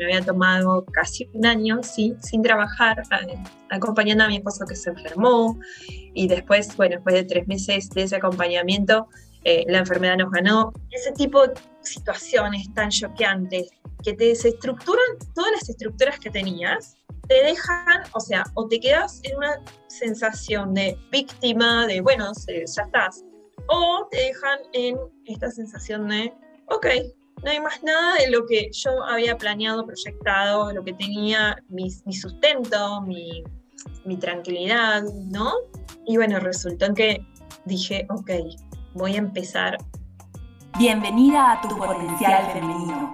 me había tomado casi un año sin, sin trabajar, acompañando a mi esposo que se enfermó y después, bueno, después de tres meses de ese acompañamiento, eh, la enfermedad nos ganó. Ese tipo de situaciones tan choqueantes que te desestructuran todas las estructuras que tenías, te dejan, o sea, o te quedas en una sensación de víctima, de bueno, ya estás, o te dejan en esta sensación de, ok, no hay más nada de lo que yo había planeado, proyectado, lo que tenía mi, sustento, mi, mi, tranquilidad, ¿no? Y bueno, resultó en que dije, ok, voy a empezar. Bienvenida a tu potencial femenino.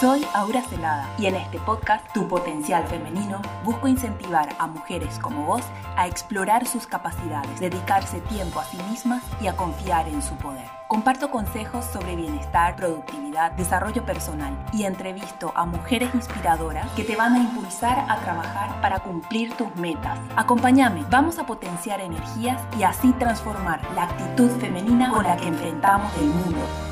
Soy Aura Celada y en este podcast Tu Potencial Femenino busco incentivar a mujeres como vos a explorar sus capacidades, dedicarse tiempo a sí mismas y a confiar en su poder. Comparto consejos sobre bienestar, productividad, desarrollo personal y entrevisto a mujeres inspiradoras que te van a impulsar a trabajar para cumplir tus metas. Acompáñame, vamos a potenciar energías y así transformar la actitud femenina con la que enfrentamos el mundo.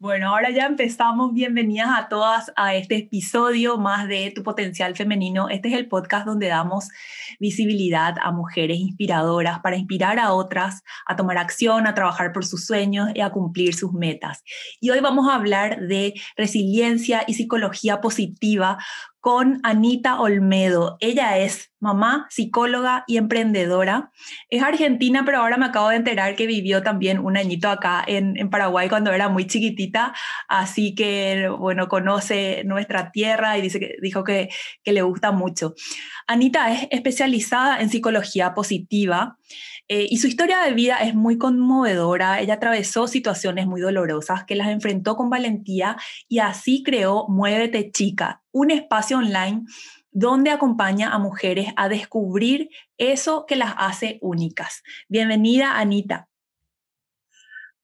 Bueno, ahora ya empezamos. Bienvenidas a todas a este episodio más de Tu Potencial Femenino. Este es el podcast donde damos visibilidad a mujeres inspiradoras para inspirar a otras a tomar acción, a trabajar por sus sueños y a cumplir sus metas. Y hoy vamos a hablar de resiliencia y psicología positiva con Anita Olmedo. Ella es mamá, psicóloga y emprendedora. Es argentina, pero ahora me acabo de enterar que vivió también un añito acá en, Paraguay cuando era muy chiquitita, así que, bueno, conoce nuestra tierra y dice que, dijo que, que le gusta mucho. Anita es especializada en psicología positiva. Eh, y su historia de vida es muy conmovedora. Ella atravesó situaciones muy dolorosas que las enfrentó con valentía y así creó Muévete Chica, un espacio online donde acompaña a mujeres a descubrir eso que las hace únicas. Bienvenida, Anita.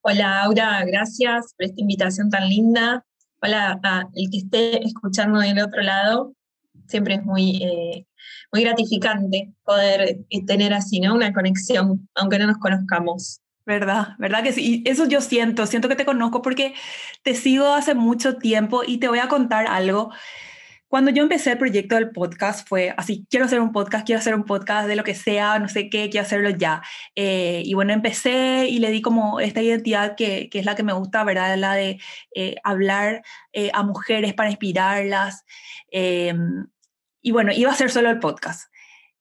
Hola, Aura, gracias por esta invitación tan linda. Hola el que esté escuchando del otro lado. Siempre es muy eh, muy gratificante poder eh, tener así, ¿no? Una conexión, aunque no nos conozcamos. ¿Verdad? ¿Verdad que sí? Eso yo siento, siento que te conozco porque te sigo hace mucho tiempo y te voy a contar algo. Cuando yo empecé el proyecto del podcast fue así, quiero hacer un podcast, quiero hacer un podcast de lo que sea, no sé qué, quiero hacerlo ya. Eh, y bueno, empecé y le di como esta identidad que, que es la que me gusta, ¿verdad? La de eh, hablar a mujeres para inspirarlas. Y bueno, iba a ser solo el podcast.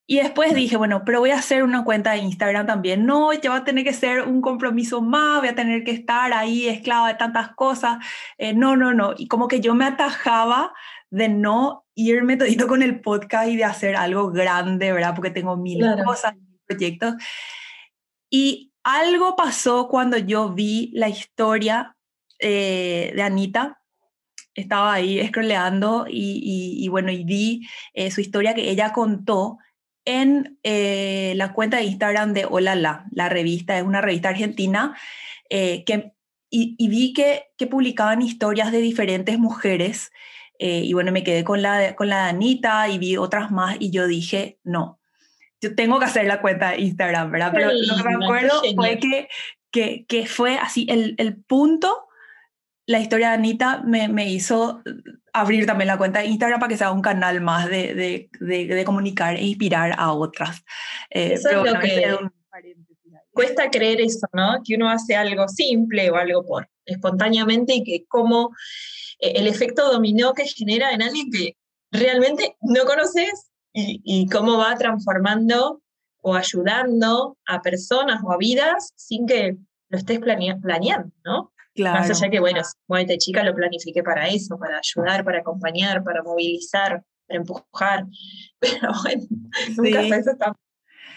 Y después dije, bueno, pero voy a hacer una cuenta de Instagram también. No, ya va a tener que ser un compromiso más, voy a tener que estar ahí esclava de tantas cosas. Eh, no, no, no. Y como que yo me atajaba de no irme todito con el podcast y de hacer algo grande, ¿verdad? Porque tengo mil cosas, mil proyectos. Y algo pasó cuando yo vi la historia eh, de Anita estaba ahí scrolleando y, y, bueno, y vi eh, su historia que ella contó en eh, la cuenta de Instagram de Hola La, revista, es una revista argentina, eh, que, y, y, vi que, que publicaban historias de diferentes mujeres, y bueno, me quedé con la, con la de Anita y vi otras más, y yo dije, no, yo tengo que hacer la cuenta de Instagram, ¿verdad? Pero lo que me acuerdo fue que, que, que fue así el, el punto la historia de Anita me, me, hizo abrir también la cuenta de Instagram para que sea un canal más de, de, de, comunicar e inspirar a otras. Eh, eso es lo que cuesta creer eso, ¿no? Que uno hace algo simple o algo por espontáneamente y que como eh, el efecto dominó que genera en alguien que realmente no conoces y, y cómo va transformando o ayudando a personas o a vidas sin que lo estés planeando, ¿no? Claro. Más allá que, bueno, Muévete Chica lo planifiqué para eso, para ayudar, para acompañar, para movilizar, para empujar. Pero bueno, nunca sí. eso está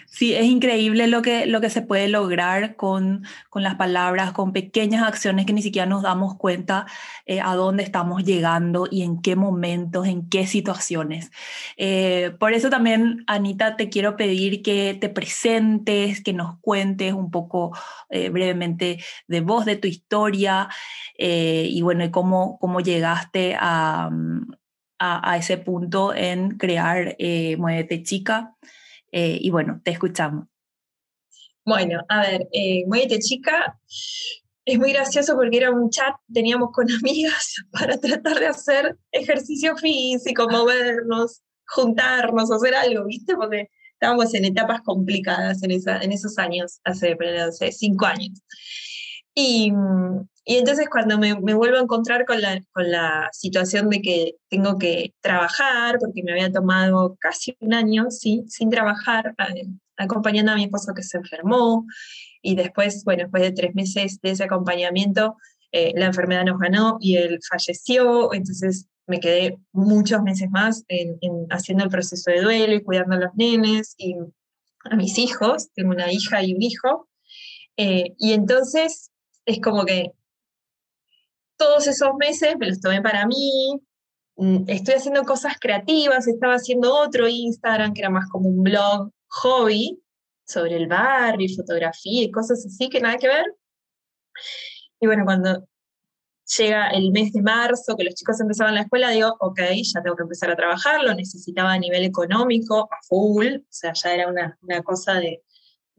Sí, es increíble lo que, lo que se puede lograr con, con las palabras, con pequeñas acciones que ni siquiera nos damos cuenta eh, a dónde estamos llegando y en qué momentos, en qué situaciones. Eh, por eso también, Anita, te quiero pedir que te presentes, que nos cuentes un poco eh, brevemente de vos, de tu historia y bueno, y cómo, cómo llegaste a, a, a, ese punto en crear Muévete Chica. Eh, y bueno, te escuchamos. Bueno, a ver, eh, Muévete Chica es muy gracioso porque era un chat, teníamos con amigas para tratar de hacer ejercicio físico, movernos, juntarnos, hacer algo, ¿viste? Porque estábamos en etapas complicadas en, esa, en esos años, hace, hace cinco años. Y, y entonces cuando me, me, vuelvo a encontrar con la, con la situación de que tengo que trabajar, porque me había tomado casi un año ¿sí? sin trabajar, acompañando a mi esposo que se enfermó, y después, bueno, después de tres meses de ese acompañamiento, eh, la enfermedad nos ganó y él falleció, entonces me quedé muchos meses más en, haciendo el proceso de duelo y cuidando a los nenes y a mis hijos, tengo una hija y un hijo, eh, y entonces es como que todos esos meses me los tomé para mí, mm, estoy haciendo cosas creativas, estaba haciendo otro Instagram que era más como un blog hobby sobre el barrio, fotografía y cosas así que nada que ver. Y bueno, cuando llega el mes de marzo, que los chicos empezaban la escuela, digo, ok, ya tengo que empezar a trabajar, lo necesitaba a nivel económico, a full, o sea, ya era una, una cosa de,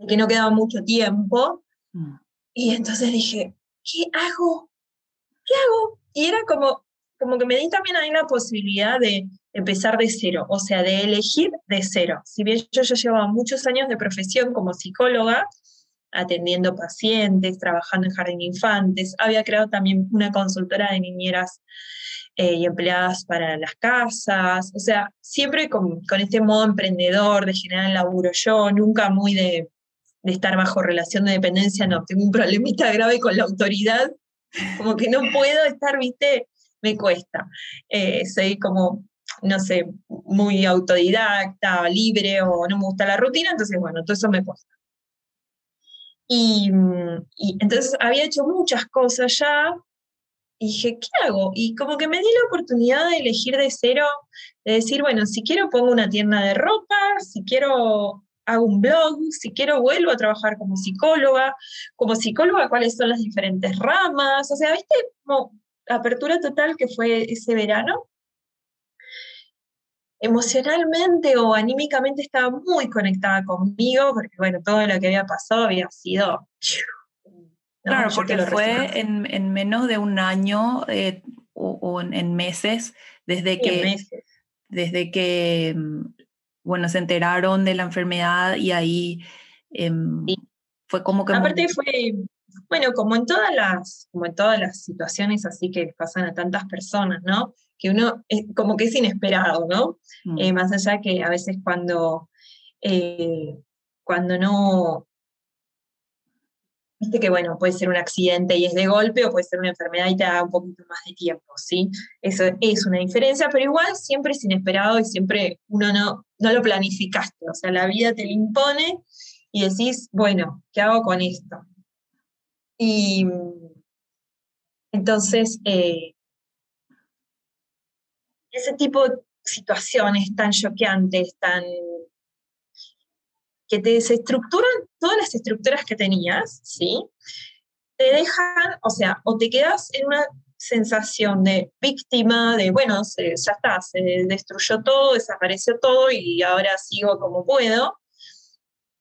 que no quedaba mucho tiempo. Mm. Y entonces dije, ¿qué hago? ¿Qué hago? Y era como, como que me di también ahí la posibilidad de empezar de cero, o sea, de elegir de cero. Si bien yo ya llevaba muchos años de profesión como psicóloga, atendiendo pacientes, trabajando en jardín de infantes, había creado también una consultora de niñeras eh, y empleadas para las casas, o sea, siempre con, con, este modo emprendedor de generar el laburo yo, nunca muy de, de estar bajo relación de dependencia, no, tengo un problemita grave con la autoridad, como que no puedo estar, viste, me cuesta. Eh, soy como, no sé, muy autodidacta, libre o no me gusta la rutina, entonces, bueno, todo eso me cuesta. Y, entonces había hecho muchas cosas ya, dije, ¿qué hago? Y como que me di la oportunidad de elegir de cero, de decir, bueno, si quiero pongo una tienda de ropa, si quiero hago un blog, si quiero vuelvo a trabajar como psicóloga, como psicóloga, cuáles son las diferentes ramas, o sea, viste como apertura total que fue ese verano. Emocionalmente o anímicamente estaba muy conectada conmigo, porque bueno, todo lo que había pasado había sido... Claro, porque fue en, en, menos de un año eh, o, en, meses desde que, desde que mm, bueno, se enteraron de la enfermedad y ahí em, fue como que... Aparte fue, bueno, como en, todas las, como en todas las situaciones así que pasan a tantas personas, ¿no? Que uno es, como que es inesperado, ¿no? Mm. Eh, más allá que a veces cuando, eh, cuando no, Viste que, bueno, puede ser un accidente y es de golpe, o puede ser una enfermedad y te da un poquito más de tiempo, ¿sí? Eso es una diferencia, pero igual siempre es inesperado y siempre uno no, no lo planificaste, o sea, la vida te lo impone y decís, bueno, ¿qué hago con esto? Y entonces, eh, ese tipo de situaciones tan choqueantes, tan que te desestructuran todas las estructuras que tenías, ¿sí? Te dejan, o sea, o te quedas en una sensación de víctima, de, bueno, ya está, se destruyó todo, desapareció todo y ahora sigo como puedo,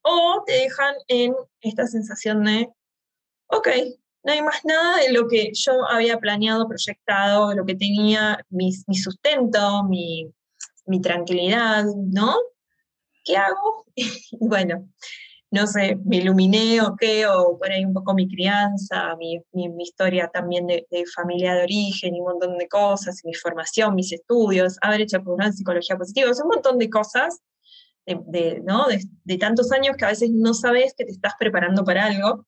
o te dejan en esta sensación de, ok, no hay más nada de lo que yo había planeado, proyectado, lo que tenía, mi, mi sustento, mi, mi tranquilidad, ¿no? ¿qué hago? bueno, no sé, me iluminé o qué, o por ahí un poco mi crianza, mi, mi, historia también de, familia de origen y un montón de cosas, mi formación, mis estudios, haber hecho una psicología positiva, un montón de cosas de, ¿no? de, tantos años que a veces no sabes que te estás preparando para algo.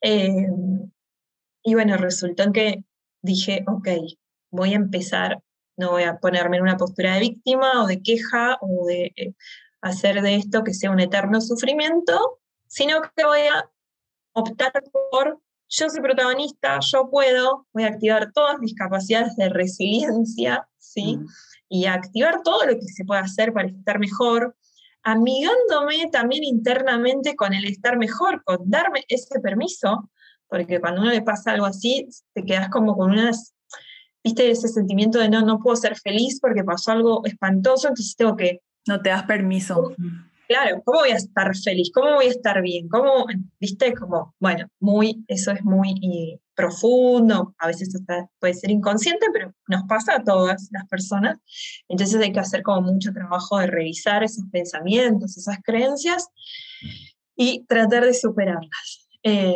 Eh, y bueno, resultó en que dije, ok, voy a empezar no voy a ponerme en una postura de víctima o de queja o de eh, hacer de esto que sea un eterno sufrimiento, sino que voy a optar por yo soy protagonista, yo puedo, voy a activar todas mis capacidades de resiliencia, ¿sí? Mm. Y a activar todo lo que se puede hacer para estar mejor, amigándome también internamente con el estar mejor, con darme ese permiso, porque cuando uno le pasa algo así, te quedas como con unas viste ese sentimiento de no, no puedo ser feliz porque pasó algo espantoso, entonces tengo que... No te das permiso. claro, ¿cómo voy a estar feliz? ¿Cómo voy a estar bien? ¿Cómo, viste? Como, bueno, muy, eso es muy profundo, a veces puede ser inconsciente, pero nos pasa a todas las personas. Entonces hay que hacer como mucho trabajo de revisar esos pensamientos, esas creencias y tratar de superarlas. Eh,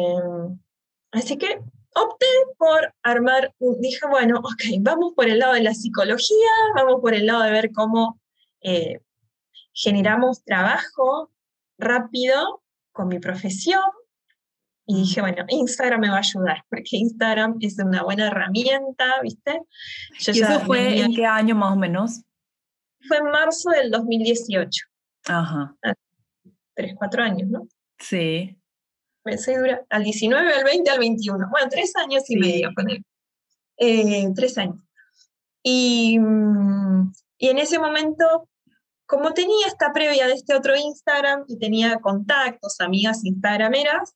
así que opté por armar, dije, bueno, ok, vamos por el lado de la psicología, vamos por el lado de ver cómo eh, generamos trabajo rápido con mi profesión. Y dije, bueno, Instagram me va a ayudar, porque Instagram es una buena herramienta, ¿viste? ¿Y eso fue en qué año más o menos? Fue en marzo del 2018. Ajá. Ah, tres, cuatro años, ¿no? Sí. Pensé dura al 19, al 20, al 21. Bueno, tres años y medio con él. Eh, tres años. Y, mm, y en ese momento como tenía esta previa de este otro Instagram y tenía contactos, amigas instagrameras,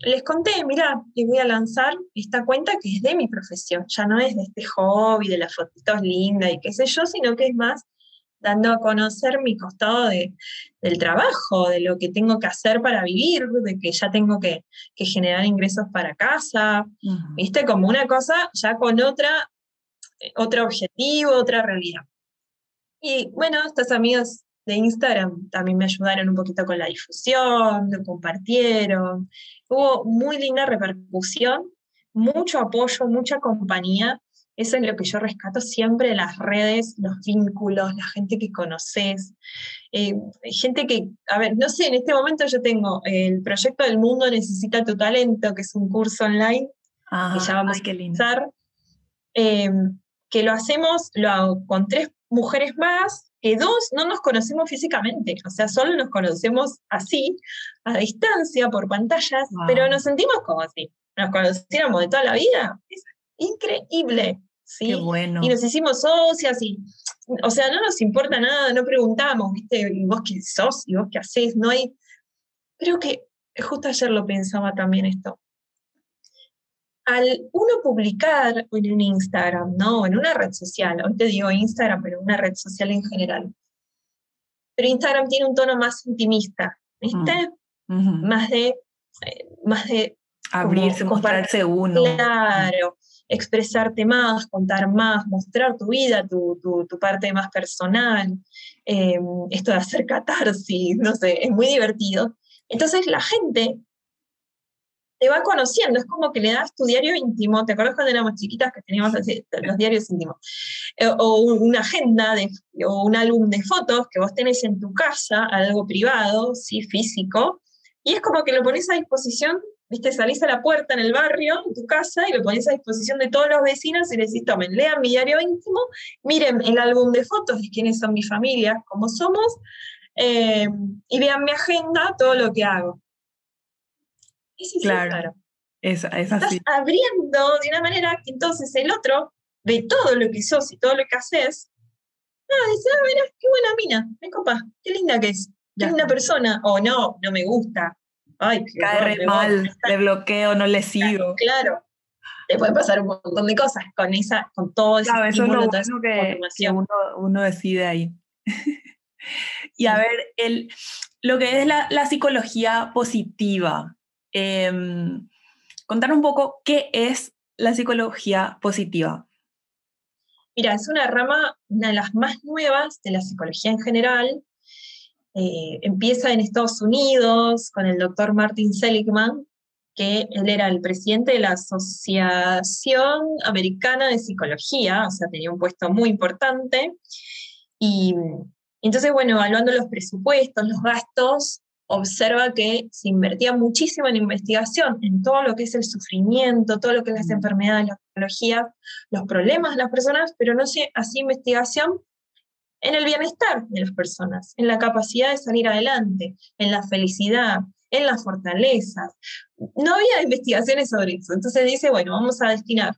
les conté, mira, que voy a lanzar esta cuenta que es de mi profesión, ya no es de este hobby, de las fotitos lindas y qué sé yo, sino que es más dando a conocer mi costado de, del trabajo, de lo que tengo que hacer para vivir, de que ya tengo que, generar ingresos para casa, viste, como una cosa ya con otra, eh, otro objetivo, otra realidad. Y bueno, estas amigas de Instagram también me ayudaron un poquito con la difusión, lo compartieron. Hubo muy linda repercusión, mucho apoyo, mucha compañía. Eso es lo que yo rescato siempre las redes, los vínculos, la gente que conoces. Eh, gente que, a ver, no sé, en este momento yo tengo el proyecto del mundo Necesita tu Talento, que es un curso online que ya vamos a empezar. Eh, que lo hacemos lo hago con tres mujeres más, que dos no nos conocemos físicamente, o sea, solo nos conocemos así, a distancia, por pantallas, pero nos sentimos como así, nos conociéramos de toda la vida. Es increíble. ¿sí? Qué bueno. Y nos hicimos socias y, o sea, no nos importa nada, no preguntamos, ¿viste? ¿Y vos qué sos? ¿Y vos qué haces? No hay. Creo que justo ayer lo pensaba también esto al uno publicar en un Instagram, ¿no? En una red social, hoy te digo Instagram, pero una red social en general. Pero Instagram tiene un tono más intimista, ¿viste? Mm, más de, eh, más de abrirse, mostrarse uno. Claro, expresarte más, contar más, mostrar tu vida, tu, tu, parte más personal, em, esto de hacer catarsis, no sé, es muy divertido. Entonces la gente te va conociendo, es como que le das tu diario íntimo, ¿te acuerdas cuando éramos chiquitas que teníamos los diarios íntimos? Eh, o una agenda o un álbum de fotos que vos tenés en tu casa, algo privado, sí, físico, y es como que lo pones a disposición, viste, salís a la puerta en el barrio, en tu casa, y lo pones a disposición de todos los vecinos y les decís, tomen, lean mi diario íntimo, miren el álbum de fotos de quiénes son mi familia, cómo somos, eh, y vean mi agenda, todo lo que hago claro. Es, es así. Estás abriendo de una manera que entonces el otro ve todo lo que sos y todo lo que haces. Ah, dice, ah, mira, qué buena mina, me copa, qué linda que es, qué linda persona. O no, no me gusta. Ay, Cae re mal, le bloqueo, no le sigo. Claro, te puede pasar un montón de cosas con esa, con todo ese claro, eso es lo bueno que, uno, uno, decide ahí. y a ver, el, lo que es la, la psicología positiva, eh, contar un poco qué es la psicología positiva. Mira, es una rama, una de las más nuevas de la psicología en general. Eh, empieza en Estados Unidos con el doctor Martin Seligman, que él era el presidente de la Asociación Americana de Psicología, o sea, tenía un puesto muy importante. Y entonces, bueno, evaluando los presupuestos, los gastos, observa que se invertía muchísimo en investigación, en todo lo que es el sufrimiento, todo lo que es las mm. enfermedades, las patologías, los problemas de las personas, pero no se hacía investigación en el bienestar de las personas, en la capacidad de salir adelante, en la felicidad, en las fortalezas. No había investigaciones sobre eso. Entonces dice, bueno, vamos a destinar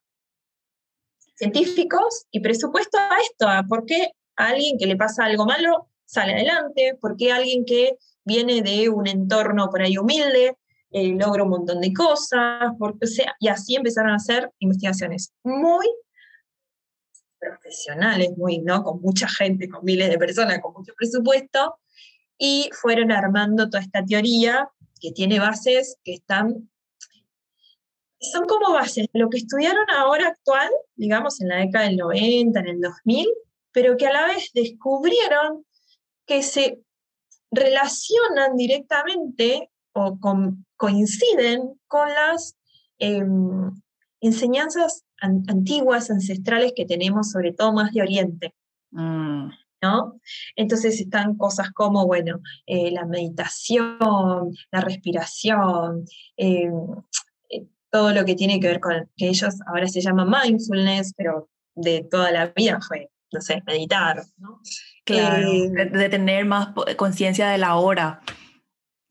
científicos y presupuesto a esto, a por qué a alguien que le pasa algo malo sale adelante, por qué alguien que viene de un entorno por ahí humilde, eh, logra un montón de cosas, porque, sea, y así empezaron a hacer investigaciones muy profesionales, muy, ¿no? Con mucha gente, con miles de personas, con mucho presupuesto, y fueron armando toda esta teoría que tiene bases que están, son como bases lo que estudiaron ahora actual, digamos en la década del 90, en el 2000, pero que a la vez descubrieron que se relacionan directamente o coinciden con las em, enseñanzas antiguas, ancestrales que tenemos, sobre todo más de Oriente. Mm. ¿No? Entonces están cosas como, bueno, eh, la meditación, la respiración, em, eh, todo lo que tiene que ver con, que ellos ahora se llama mindfulness, pero de toda la vida fue, no sé, meditar, ¿no? Claro, eh, de, tener más conciencia de la hora.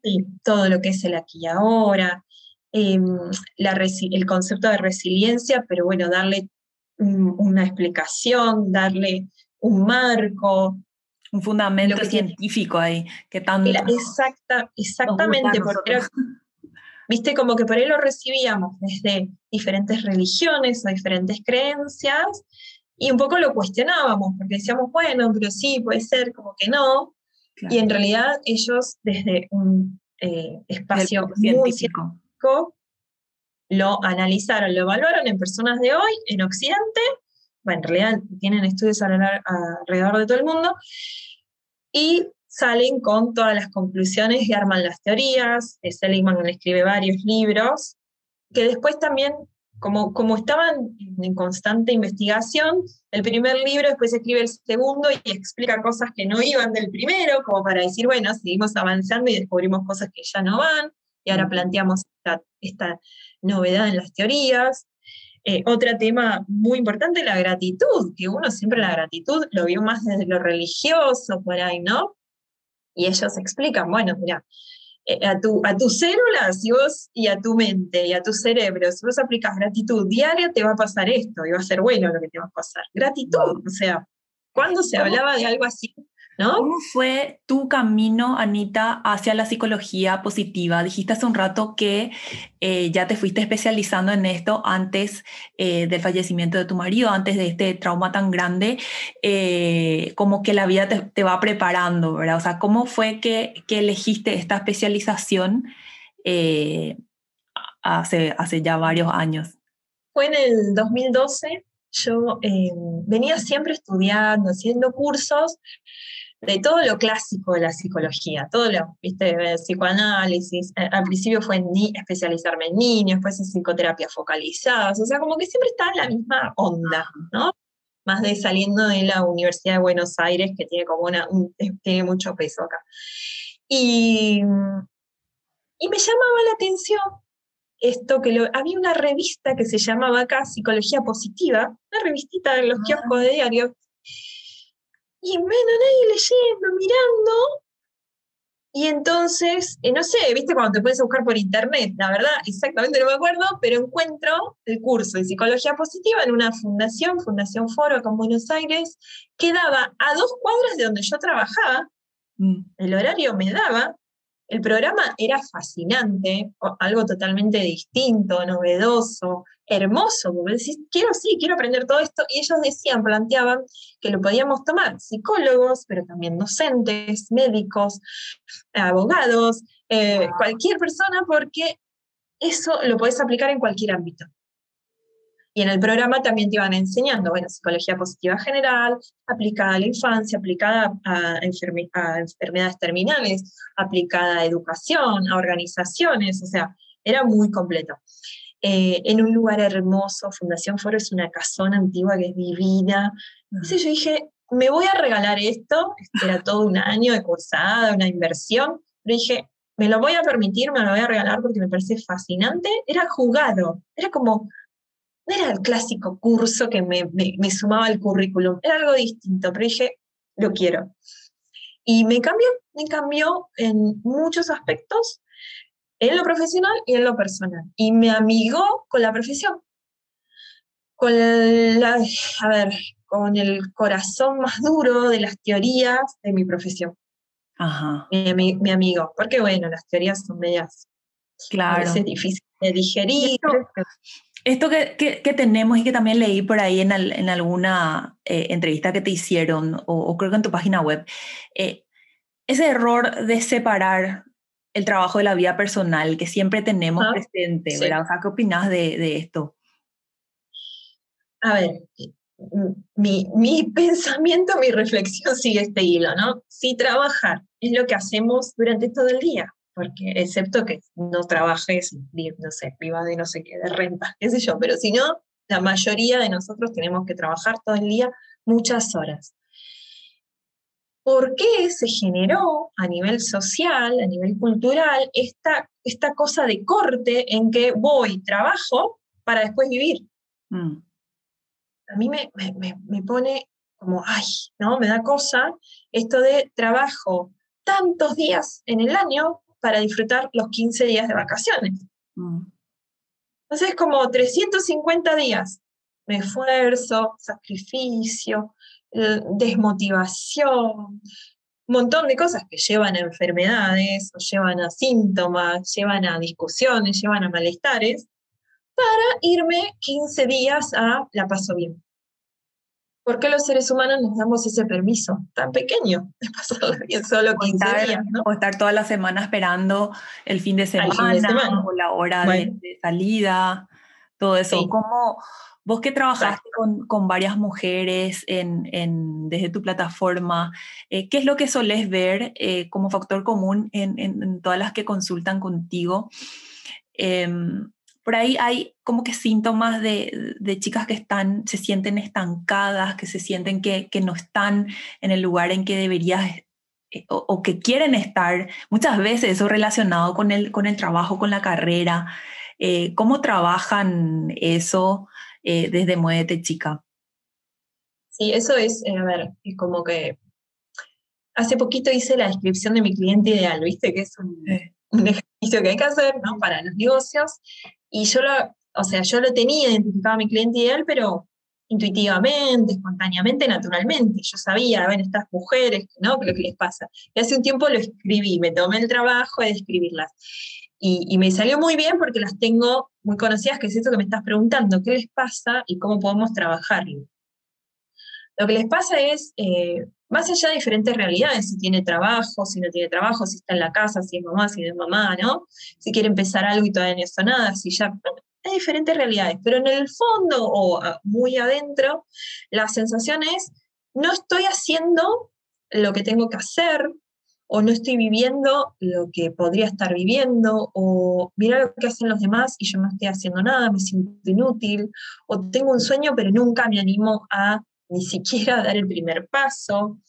Sí, todo lo que es el aquí y ahora, em, el concepto de resiliencia, pero bueno, darle una explicación, darle un marco. Un fundamento científico ahí, que tanto... exacta, exactamente, porque viste, como que por ahí lo recibíamos desde diferentes religiones o diferentes creencias, y un poco lo cuestionábamos, porque decíamos, bueno, pero sí, puede ser, como que no. Y en realidad ellos desde un eh, espacio científico lo analizaron, lo evaluaron en personas de hoy, en Occidente, bueno, en realidad tienen estudios alrededor de todo el mundo, y salen con todas las conclusiones y arman las teorías. Seligman escribe varios libros, que después también como, como estaban en constante investigación, el primer libro después escribe el segundo y explica cosas que no iban del primero, como para decir, bueno, seguimos avanzando y descubrimos cosas que ya no van, y ahora planteamos esta, novedad en las teorías. Eh, otro tema muy importante, la gratitud, que uno siempre la gratitud lo vio más desde lo religioso por ahí, ¿no? Y ellos explican, bueno, mira, a, tu, a tus células y, vos, y a tu mente y a tu cerebro, si vos aplicas gratitud diaria, te va a pasar esto y va a ser bueno lo que te va a pasar. Gratitud, o sea, ¿cuándo se hablaba de algo así? ¿Cómo fue tu camino, Anita, hacia la psicología positiva? Dijiste hace un rato que eh, ya te fuiste especializando en esto antes eh, del fallecimiento de tu marido, antes de este trauma tan grande, eh, como que la vida te, va preparando, ¿verdad? O sea, ¿cómo fue que, que elegiste esta especialización hace, hace ya varios años? Fue en el 2012 yo venía siempre estudiando, haciendo cursos, de todo lo clásico de la psicología, todo lo, viste, psicoanálisis, eh, al principio fue en especializarme en niños, después en psicoterapia focalizadas, o sea, como que siempre está en la misma onda, ¿no? Más de saliendo de la Universidad de Buenos Aires, que tiene como una, eh, tiene mucho peso acá. Y, y me llamaba la atención esto que lo, había una revista que se llamaba acá Psicología Positiva, una revistita en los kioscos de diario, y bueno, nadie leyendo, mirando. Y entonces, eh, no sé, viste cuando te puedes buscar por internet, la verdad, exactamente no me acuerdo, pero encuentro el curso de psicología positiva en una fundación, Fundación Foro acá en Buenos Aires, que daba a dos cuadras de donde yo trabajaba, mm. el horario me daba, el programa era fascinante, algo totalmente distinto, novedoso, hermoso, porque decís, quiero sí, quiero aprender todo esto, y ellos decían, planteaban que lo podíamos tomar psicólogos, pero también docentes, médicos, abogados, eh, cualquier persona, porque eso lo podés aplicar en cualquier ámbito. Y en el programa también te iban enseñando, bueno, psicología positiva general, aplicada a la infancia, aplicada a, enfermedades terminales, aplicada a educación, a organizaciones, o sea, era muy completo. Eh, en un lugar hermoso, Fundación Foro es una casona antigua que es divina. Entonces yo dije, me voy a regalar esto, era todo un año de cursada, una inversión, pero dije, me lo voy a permitir, me lo voy a regalar porque me parece fascinante. Era jugado, era como no era el clásico curso que me, sumaba al currículum, era algo distinto, pero dije, lo quiero. Y me cambió, me cambió en muchos aspectos, en lo profesional y en lo personal. Y me amigó con la profesión, con la, a ver, con el corazón más duro de las teorías de mi profesión. Ajá. Mi, amigo, porque bueno, las teorías son medias, claro. a veces difíciles de digerir. Esto que, que, tenemos y que también leí por ahí en, en alguna eh, entrevista que te hicieron, o, creo que en tu página web, eh, ese error de separar el trabajo de la vida personal que siempre tenemos Ah, presente, sí. ¿verdad? O sea, ¿qué opinas de, de esto? A ver, mi, mi pensamiento, mi reflexión sigue este hilo, ¿no? Si trabajar es lo que hacemos durante todo el día, porque excepto que no trabajes, no sé, viva de no sé qué, de renta, qué sé yo, pero si no, la mayoría de nosotros tenemos que trabajar todo el día muchas horas. ¿Por qué se generó a nivel social, a nivel cultural, esta, esta cosa de corte en que voy, trabajo para después vivir? Mm, a mí me, me, me- me pone como, ay, ¿no? Me da cosa esto de trabajo tantos días en el año para disfrutar los 15 días de vacaciones. mm. Entonces es como 350 días. Me esfuerzo, sacrificio, eh, desmotivación, un montón de cosas que llevan a enfermedades, o llevan a síntomas, llevan a discusiones, llevan a malestares, para irme 15 días a la paso bien. ¿Por qué los seres humanos nos damos ese permiso tan pequeño de pasarla bien solo O 15 estar, días? ¿no? o estar toda la semana esperando el fin de semana, fin de semana. o la hora de- Bueno. de, salida, todo eso. Sí. ¿Cómo, vos que trabajaste con, con varias mujeres en, en- desde tu plataforma, eh, ¿qué es lo que solés ver eh, como factor común en, en- todas las que consultan contigo? Em, por ahí hay como que síntomas de, de chicas que están, se sienten estancadas, que se sienten que, que no están en el lugar en que deberías eh, o, o que quieren estar. Muchas veces eso relacionado con el, con el trabajo, con la carrera. Eh, ¿Cómo trabajan eso eh, desde Muévete Chica? Sí, eso es, eh, a ver, es como que hace poquito hice la descripción de mi cliente ideal, ¿viste? Que es un, un ejercicio que hay que hacer, ¿no? Para los negocios. Y yo lo, o sea, yo lo tenía identificado a mi cliente ideal, pero intuitivamente, espontáneamente, naturalmente. Yo sabía, ven, estas mujeres, ¿no? Lo que les pasa. Y hace un tiempo lo escribí, me tomé el trabajo de escribirlas. Y, y me salió muy bien porque las tengo muy conocidas, que es eso que me estás preguntando, ¿qué les pasa y cómo podemos trabajarlo? Lo que les pasa es, eh, más allá de diferentes realidades, si tiene trabajo, si no tiene trabajo, si está en la casa, si es mamá, si no es mamá, ¿no? Si quiere empezar algo y todavía no hizo nada, si ya... hay diferentes realidades, pero en el fondo o ah, muy adentro, la sensación es, no estoy haciendo lo que tengo que hacer, o no estoy viviendo lo que podría estar viviendo, o mira lo que hacen los demás y yo no estoy haciendo nada, me siento inútil, o tengo un sueño pero nunca me animo a ni siquiera dar el primer paso.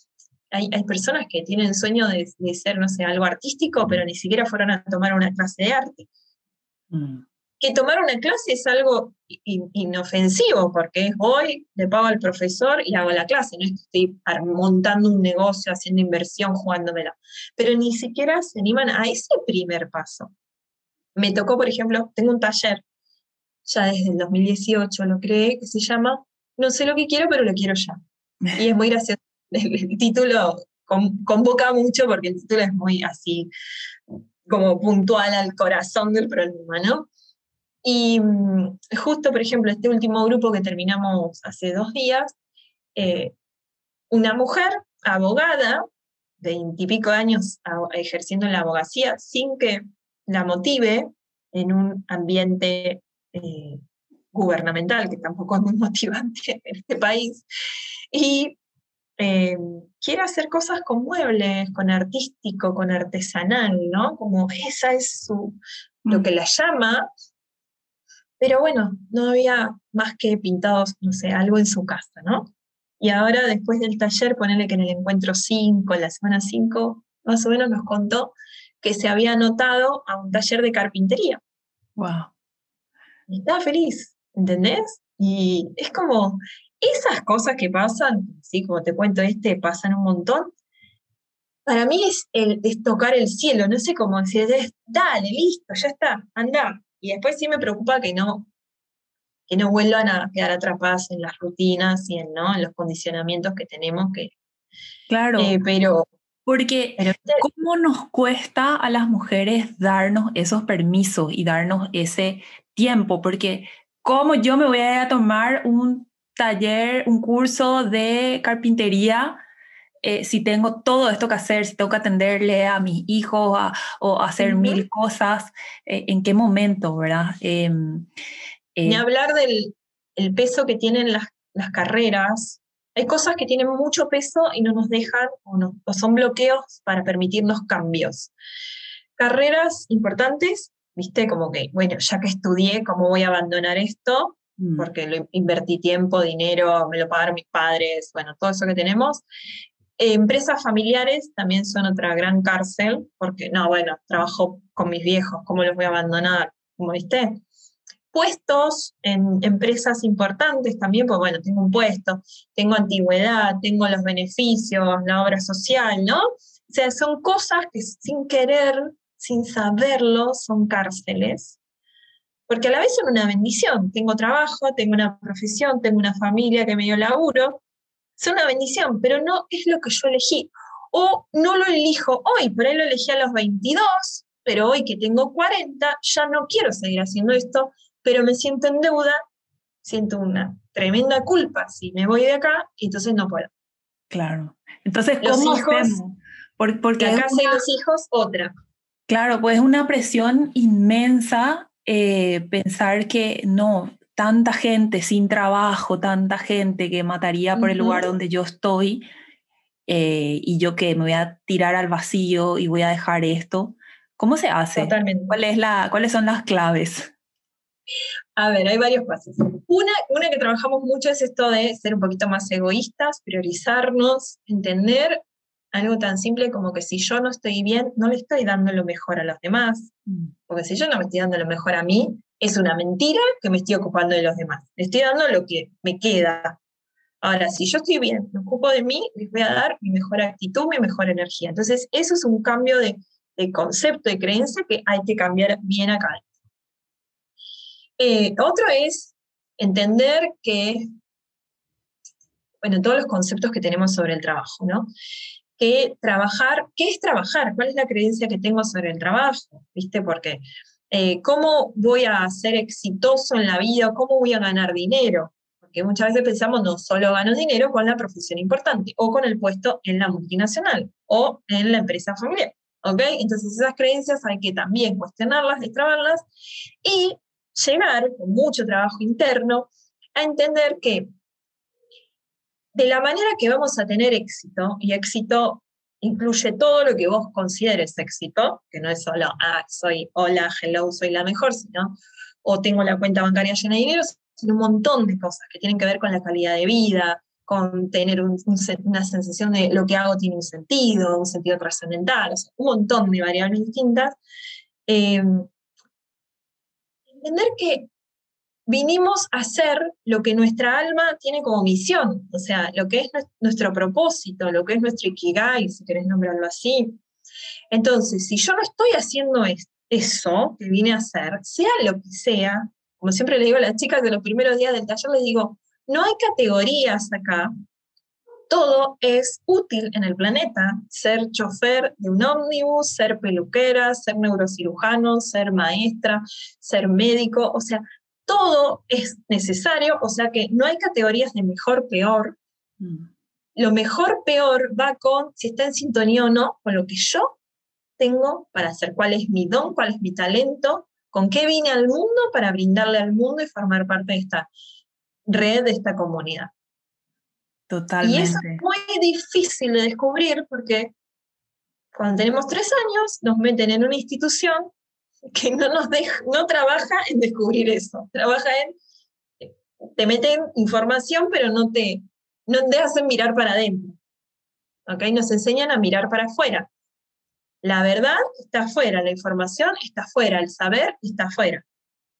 Hay, hay personas que tienen sueño de, de, ser, no sé, algo artístico, pero ni siquiera fueron a tomar una clase de arte. Mm. Que tomar una clase es algo in, inofensivo, porque es voy, le pago al profesor y hago la clase, no es que estoy montando un negocio, haciendo inversión, jugándomela. Pero ni siquiera se animan a ese primer paso. Me tocó, por ejemplo, tengo un taller, ya desde el 2018 lo creé, que se llama no sé lo que quiero, pero lo quiero ya. Y es muy gracioso. El, título con, convoca mucho porque el título es muy así, como puntual al corazón del problema, ¿no? Y mm, justo, por ejemplo, este último grupo que terminamos hace dos días, eh, una mujer abogada, veintipico años ejerciendo la abogacía, sin que la motive en un ambiente eh, gubernamental, que tampoco es muy motivante en este país, y eh, quiere hacer cosas con muebles, con artístico, con artesanal, ¿no? Como esa es su, lo que la llama, pero bueno, no había más que pintados, no sé, algo en su casa, ¿no? Y ahora, después del taller, ponerle que en el encuentro 5, la semana 5, más o menos nos contó que se había anotado a un taller de carpintería. Wow. Y estaba feliz, ¿entendés? Y es como esas cosas que pasan, sí, como te cuento este, pasan un montón. Para mí es, el, es tocar el cielo, no sé cómo decir, es, dale, listo, ya está, anda. Y después sí me preocupa que no, que no vuelvan a quedar atrapadas en las rutinas y en, ¿no? en los condicionamientos que tenemos. Que, claro. Eh, pero, porque pero, ¿cómo nos cuesta a las mujeres darnos esos permisos y darnos ese tiempo? Porque ¿cómo yo me voy a, a tomar un taller, un curso de carpintería eh, si tengo todo esto que hacer, si tengo que atenderle a mis hijos o hacer mil cosas, eh, en qué momento, ¿verdad? Em, Ni hablar del el peso que tienen las, las carreras. Hay cosas que tienen mucho peso y no nos dejan o, no, o son bloqueos para permitirnos cambios. Carreras importantes, viste, como que, bueno, ya que estudié, ¿cómo voy a abandonar esto? Mm. porque lo invertí tiempo, dinero, me lo pagaron mis padres, bueno, todo eso que tenemos. empresas familiares también son otra gran cárcel, porque no, bueno, trabajo con mis viejos, ¿cómo los voy a abandonar? Como viste. Puestos en empresas importantes también, pues bueno, tengo un puesto, tengo antigüedad, tengo los beneficios, la obra social, ¿no? O sea, son cosas que sin querer, sin saberlo, son cárceles porque a la vez son una bendición. Tengo trabajo, tengo una profesión, tengo una familia que me dio laburo. Es una bendición, pero no es lo que yo elegí. O no lo elijo hoy, por ahí lo elegí a los 22, pero hoy que tengo 40, ya no quiero seguir haciendo esto, pero me siento en deuda, siento una tremenda culpa si me voy de acá, y entonces no puedo. Claro. Entonces, ¿cómo hijos, hacemos? porque acá una... los hijos, otra. Claro, pues es una presión inmensa eh, pensar que no, tanta gente sin trabajo, tanta gente que mataría por el lugar donde yo estoy eh, y yo que me voy a tirar al vacío y voy a dejar esto. ¿Cómo se hace? Totalmente. ¿Cuál es la, ¿Cuáles son las claves? A ver, hay varios pasos. Una, una que trabajamos mucho es esto de ser un poquito más egoístas, priorizarnos, entender algo tan simple como que si yo no estoy bien, no le estoy dando lo mejor a los demás. Mm. Porque si yo no me estoy dando lo mejor a mí, es una mentira que me estoy ocupando de los demás. Le estoy dando lo que me queda. Ahora, si yo estoy bien, me ocupo de mí, les voy a dar mi mejor actitud, mi mejor energía. Entonces, eso es un cambio de, concepto, de creencia que hay que cambiar bien acá. Eh, otro es entender que, bueno, todos los conceptos que tenemos sobre el trabajo, ¿no? Que trabajar, ¿qué es trabajar? ¿Cuál es la creencia que tengo sobre el trabajo? ¿Viste? Porque eh, ¿cómo voy a ser exitoso en la vida? ¿Cómo voy a ganar dinero? Porque muchas veces pensamos, no solo gano dinero con la profesión importante, o con el puesto en la multinacional, o en la empresa familiar. ¿Ok? Entonces esas creencias hay que también cuestionarlas, destrabarlas, y llegar, con mucho trabajo interno, a entender que de la manera que vamos a tener éxito, y éxito incluye todo lo que vos consideres éxito, que no es solo, ah, soy, hola, hello, soy la mejor, sino, o tengo la cuenta bancaria llena de dinero, sino un montón de cosas que tienen que ver con la calidad de vida, con tener una sensación de lo que hago tiene un sentido, un sentido trascendental, un montón de variables distintas. Eh, entender que vinimos a hacer lo que nuestra alma tiene como misión, o sea, lo que es nuestro propósito, lo que es nuestro ikigai, si querés nombrarlo así. Entonces, si yo no estoy haciendo eso que vine a hacer, sea lo que sea, como siempre le digo a las chicas de los primeros días del taller, les digo, no hay categorías acá, todo es útil en el planeta. Ser chofer de un ómnibus, ser peluquera, ser neurocirujano, ser maestra, ser médico, o sea, todo es necesario, o sea que no hay categorías de mejor, peor. Mm. Lo mejor, peor va con si está en sintonía o no con lo que yo tengo para hacer, cuál es mi don, cuál es mi talento, con qué vine al mundo para brindarle al mundo y formar parte de esta red, de esta comunidad. Totalmente. Y eso es muy difícil de descubrir porque cuando tenemos tres años nos meten en una institución que no nos deja, no trabaja en descubrir eso, trabaja en, te meten información, pero no te, no te hacen mirar para adentro. ¿Ok? Nos enseñan a mirar para afuera. La verdad está afuera, la información está afuera, el saber está afuera.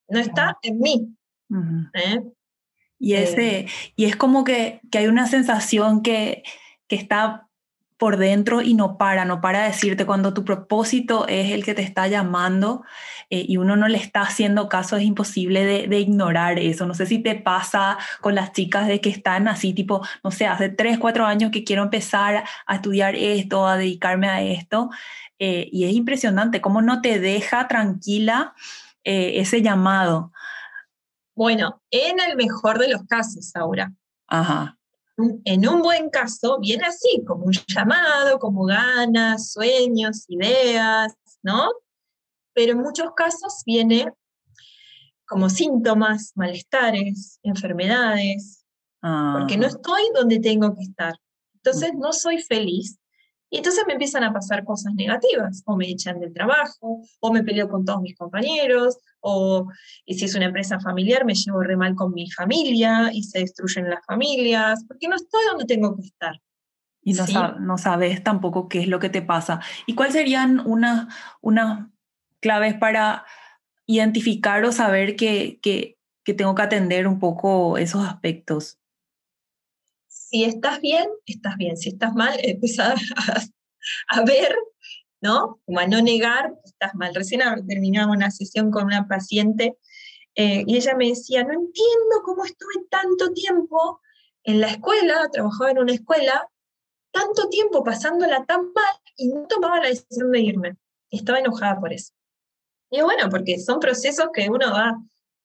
No está en mí. ¿eh? Y, ese, eh. y es como que, que hay una sensación que, que está por dentro y no para, no para decirte cuando tu propósito es el que te está llamando eh, y uno no le está haciendo caso, es imposible de, ignorar eso. No sé si te pasa con las chicas de que están así, tipo, no sé, hace tres, cuatro años que quiero empezar a estudiar esto, a dedicarme a esto, eh, y es impresionante cómo no te deja tranquila eh, ese llamado. Bueno, en el mejor de los casos, Aura. Ajá en un buen caso viene así, como un llamado, como ganas, sueños, ideas, ¿no? Pero en muchos casos viene como síntomas, malestares, enfermedades, porque no estoy donde tengo que estar. Entonces no soy feliz y entonces me empiezan a pasar cosas negativas, o me echan del trabajo, o me peleo con todos mis compañeros, o si es una empresa familiar me llevo re mal con mi familia y se destruyen las familias, porque no estoy donde tengo que estar. Y no, no sabes tampoco qué es lo que te pasa. ¿Y cuáles serían unas una claves para identificar o saber que, que, que tengo que atender un poco esos aspectos? si estás bien, estás bien. Si estás mal, empieza a, ver, ¿no? Como a no negar, estás mal. Recién terminamos una sesión con una paciente eh, y ella me decía, no entiendo cómo estuve tanto tiempo en la escuela, trabajaba en una escuela, tanto tiempo pasándola tan mal y no tomaba la decisión de irme. Estaba enojada por eso. Y bueno, porque son procesos que uno va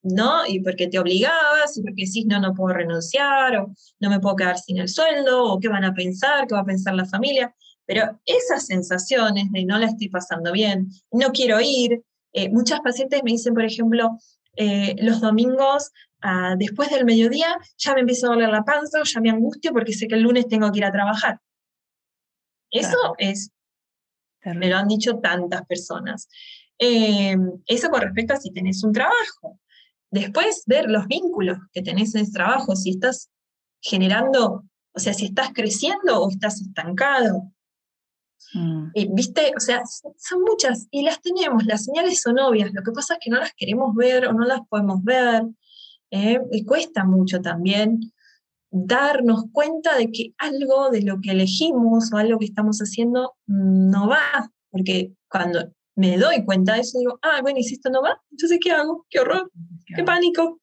¿no? Y porque te obligabas, y porque decís, no, no puedo renunciar, o no me puedo quedar sin el sueldo, o qué van a pensar, qué va a pensar la familia. Pero esas sensaciones de no la estoy pasando bien, no quiero ir. Eh, muchas pacientes me dicen, por ejemplo, eh, los domingos, ah, después del mediodía, ya me empieza a doler la panza, o ya me angustio porque sé que el lunes tengo que ir a trabajar. Eso es, me lo han dicho tantas personas. Eh, eso con respecto a si tenés un trabajo. Después ver los vínculos que tenés en ese trabajo, si estás generando, o sea, si estás creciendo o estás estancado. Mm. Eh, ¿Viste? O sea, son muchas y las tenemos, las señales son obvias, lo que pasa es que no las queremos ver o no las podemos ver. ¿eh? y cuesta mucho también darnos cuenta de que algo de lo que elegimos o algo que estamos haciendo no va, porque cuando me doy cuenta de eso, digo, ah, bueno, y si esto no va, entonces ¿qué hago? ¡Qué horror! ¡Qué pánico!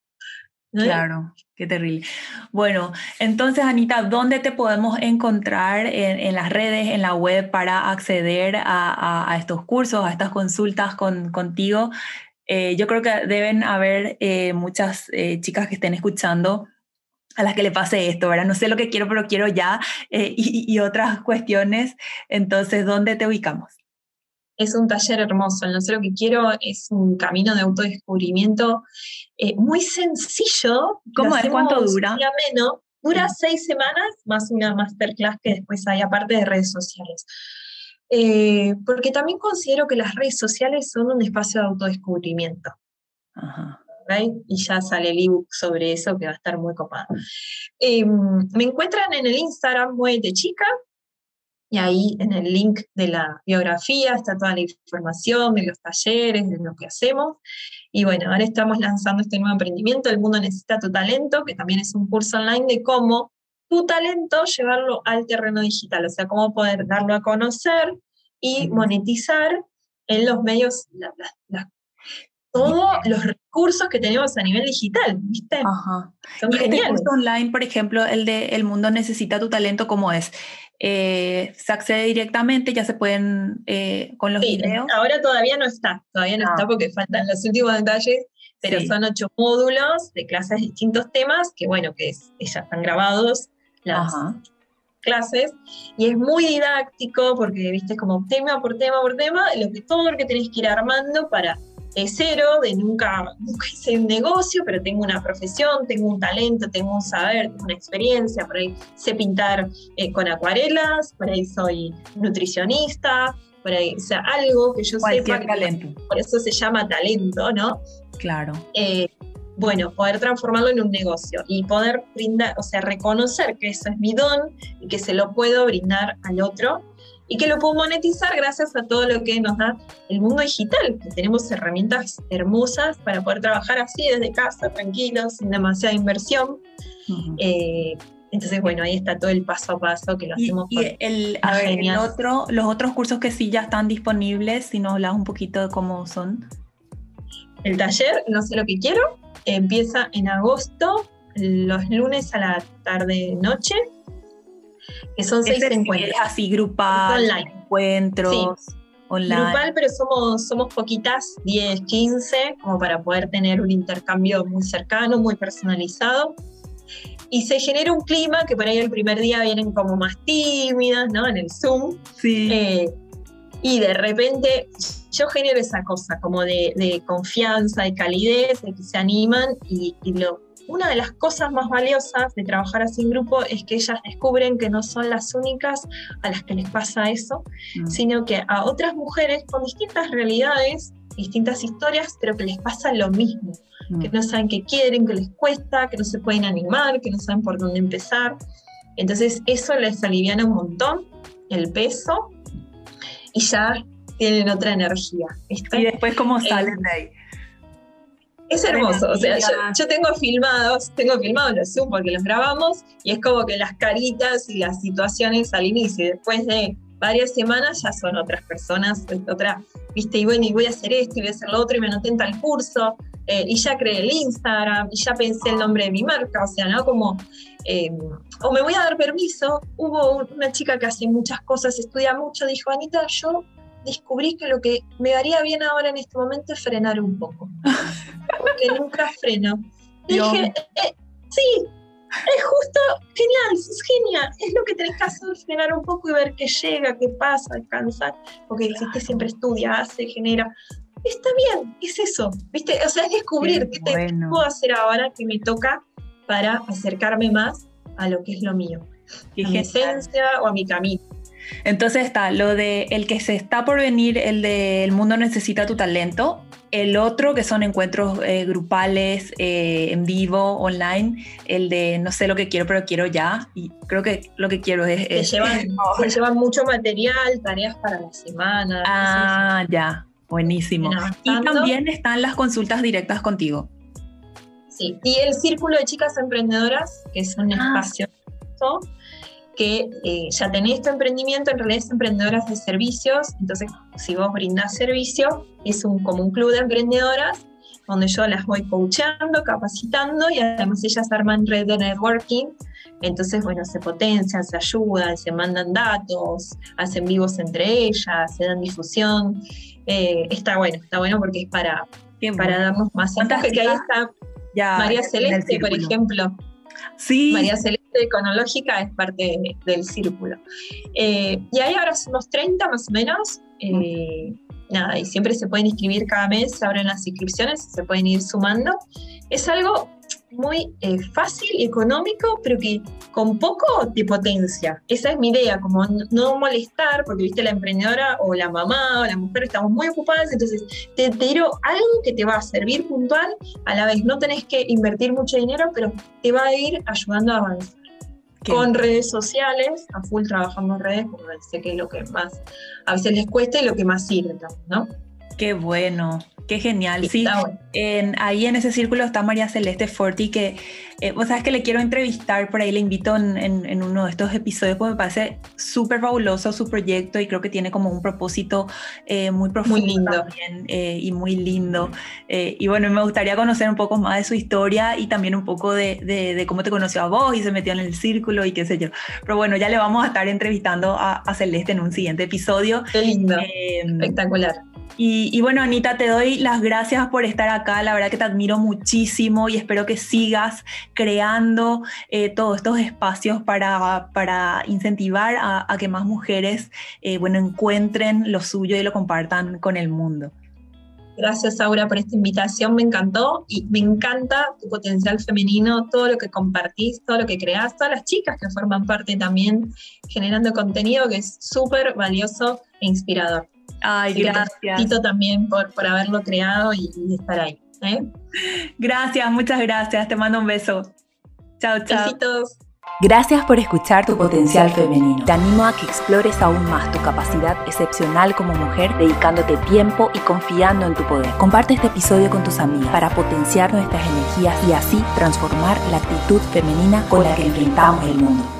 Claro, qué terrible. Bueno, entonces Anita, ¿dónde te podemos encontrar en, las redes, en la web para acceder a, estos cursos, a estas consultas con, contigo? Eh, yo creo que deben haber eh, muchas eh, chicas que estén escuchando a las que le pase esto, ¿verdad? No sé lo que quiero, pero quiero ya y, y otras cuestiones. Entonces, ¿dónde te ubicamos? Es un taller hermoso. El No sé lo que quiero es un camino de autodescubrimiento eh, muy sencillo. ¿Cómo es? ¿Cuánto dura? Menos. Dura seis semanas más una masterclass que después hay aparte de redes sociales. Eh, porque también considero que las redes sociales son un espacio de autodescubrimiento. Ajá. Y ya sale el ebook sobre eso que va a estar muy copado. Em, me encuentran en el Instagram de Chica, y ahí en el link de la biografía está toda la información de los talleres, de lo que hacemos. Y bueno, ahora estamos lanzando este nuevo emprendimiento, El Mundo Necesita Tu Talento, que también es un curso online de cómo tu talento llevarlo al terreno digital, o sea, cómo poder darlo a conocer y monetizar en los medios, todos los recursos que tenemos a nivel digital, ¿viste? Ajá. Son y este curso online, por ejemplo, el de El Mundo Necesita Tu Talento, ¿cómo es? Eh, se accede directamente, ya se pueden eh, con los videos. Ahora todavía no está, todavía no está ah. porque faltan los últimos detalles, pero son ocho módulos de clases de distintos temas que, bueno, que ya están grabados las clases y es muy didáctico porque, viste, como tema por tema por tema, lo que, todo lo que tenés que ir armando para de cero, de nunca, nunca hice un negocio, pero tengo una profesión, tengo un talento, tengo un saber, tengo una experiencia, por ahí sé pintar eh, con acuarelas, por ahí soy nutricionista, por ahí, o sea, algo que yo Cualquier talento. por eso se llama talento, ¿no? Claro. Eh, bueno, poder transformarlo en un negocio y poder brindar, o sea, reconocer que eso es mi don y que se lo puedo brindar al otro y que lo puedo monetizar gracias a todo lo que nos da el mundo digital, que tenemos herramientas hermosas para poder trabajar así desde casa, tranquilos, sin demasiada inversión. Eh, entonces, bueno, ahí está todo el paso a paso que lo hacemos. Y, el, a ver, el otro, los otros cursos que sí ya están disponibles, si nos hablas un poquito de cómo son. El taller, no sé lo que quiero, empieza en agosto, los lunes a la tarde-noche que son seis encuentros. así, grupal, online. encuentros. Online. Grupal, pero somos, somos poquitas, 10, 15, como para poder tener un intercambio muy cercano, muy personalizado. y se genera un clima que por ahí el primer día vienen como más tímidas, ¿no? En el Zoom. Sí. Eh, y de repente yo genero esa cosa como de, confianza, de calidez, de que se animan y, lo, una de las cosas más valiosas de trabajar así en grupo es que ellas descubren que no son las únicas a las que les pasa eso, mm. sino que a otras mujeres con distintas realidades, distintas historias, pero que les pasa lo mismo, que mm. no saben qué quieren, que les cuesta, que no se pueden animar, que no saben por dónde empezar. Entonces eso les aliviana un montón el peso y ya tienen otra energía. Y después cómo eh, salen de ahí. Es hermoso, o sea, yo, tengo filmados, tengo filmados los Zoom porque los grabamos y es como que las caritas y las situaciones al inicio y después de varias semanas ya son otras personas, otra, viste, y bueno, y voy a hacer esto y voy a hacer lo otro y me anoté en tal curso eh, y ya creé el Instagram y ya pensé el nombre de mi marca, o sea, ¿no? Como, eh, o me voy a dar permiso, hubo una chica que hace muchas cosas, estudia mucho, dijo, Anita, yo descubrí que lo que me daría bien ahora en este momento es frenar un poco. Porque nunca freno. dije, eh, sí, es justo genial, es genial. Es lo que tenés que hacer, frenar un poco y ver qué llega, qué pasa, descansar. Porque existe siempre estudia, hace, genera. Está bien, es eso. ¿Viste? O sea, es descubrir qué, te puedo hacer ahora que me toca para acercarme más a lo que es lo mío. a mi esencia o a mi camino. Entonces está lo de el que se está por venir, el de El mundo necesita tu talento. El otro que son encuentros eh, grupales, eh, en vivo, online. El de no sé lo que quiero, pero quiero ya. Y creo que lo que quiero es... Se, llevan, mucho material, tareas para la semana. Ah, ya. Buenísimo. Y también están las consultas directas contigo. Sí, y el Círculo de Chicas Emprendedoras, que es un ah. espacio que eh, ya tenés tu emprendimiento, en realidad es emprendedoras de servicios, entonces si vos brindás servicio, es un, como un club de emprendedoras donde yo las voy coachando, capacitando y además ellas arman red de networking, entonces bueno, se potencian, se ayudan, se mandan datos, hacen vivos entre ellas, se dan difusión, eh, está bueno, está bueno porque es para, para darnos más enfoque, que ahí está María Celeste, por ejemplo, María Celeste Econológica es parte del círculo. Eh, y hay ahora unos 30 más o menos. Eh, nada, y siempre se pueden inscribir cada mes, se abren las inscripciones, se pueden ir sumando. Es algo muy eh, fácil económico, pero que con poco de potencia. Esa es mi idea, como no molestar, porque viste la emprendedora o la mamá o la mujer estamos muy ocupadas, entonces te, tiro algo que te va a servir puntual, a la vez no tenés que invertir mucho dinero, pero te va a ir ayudando a avanzar. Con redes sociales, a full trabajamos redes, como sé que es lo que más a veces les cuesta y lo que más sirve ¿no? Qué bueno, qué genial. Sí, en, ahí en ese círculo está María Celeste Forti, que eh, vos sabes que le quiero entrevistar, por ahí le invito en, uno de estos episodios, porque me parece súper fabuloso su proyecto y creo que tiene como un propósito eh, muy profundo muy lindo. También, eh, y muy lindo. y bueno, me gustaría conocer un poco más de su historia y también un poco de, de, cómo te conoció a vos y se metió en el círculo y qué sé yo. Pero bueno, ya le vamos a estar entrevistando a, a Celeste en un siguiente episodio. Qué lindo. Espectacular. Y, bueno, Anita, te doy las gracias por estar acá. La verdad que te admiro muchísimo y espero que sigas creando eh, todos estos espacios para, para incentivar a, que más mujeres eh, bueno, encuentren lo suyo y lo compartan con el mundo. Gracias, Aura, por esta invitación. Me encantó y me encanta tu potencial femenino, todo lo que compartís, todo lo que creás, todas las chicas que forman parte también generando contenido que es súper valioso e inspirador. Ay, gracias. Te también por, por haberlo creado y, estar ahí. ¿eh? Gracias, muchas gracias. Te mando un beso. Chao, chao. Besitos. Gracias por escuchar tu potencial femenino. Te animo a que explores aún más tu capacidad excepcional como mujer, dedicándote tiempo y confiando en tu poder. Comparte este episodio con tus amigas para potenciar nuestras energías y así transformar la actitud femenina con la que enfrentamos el mundo.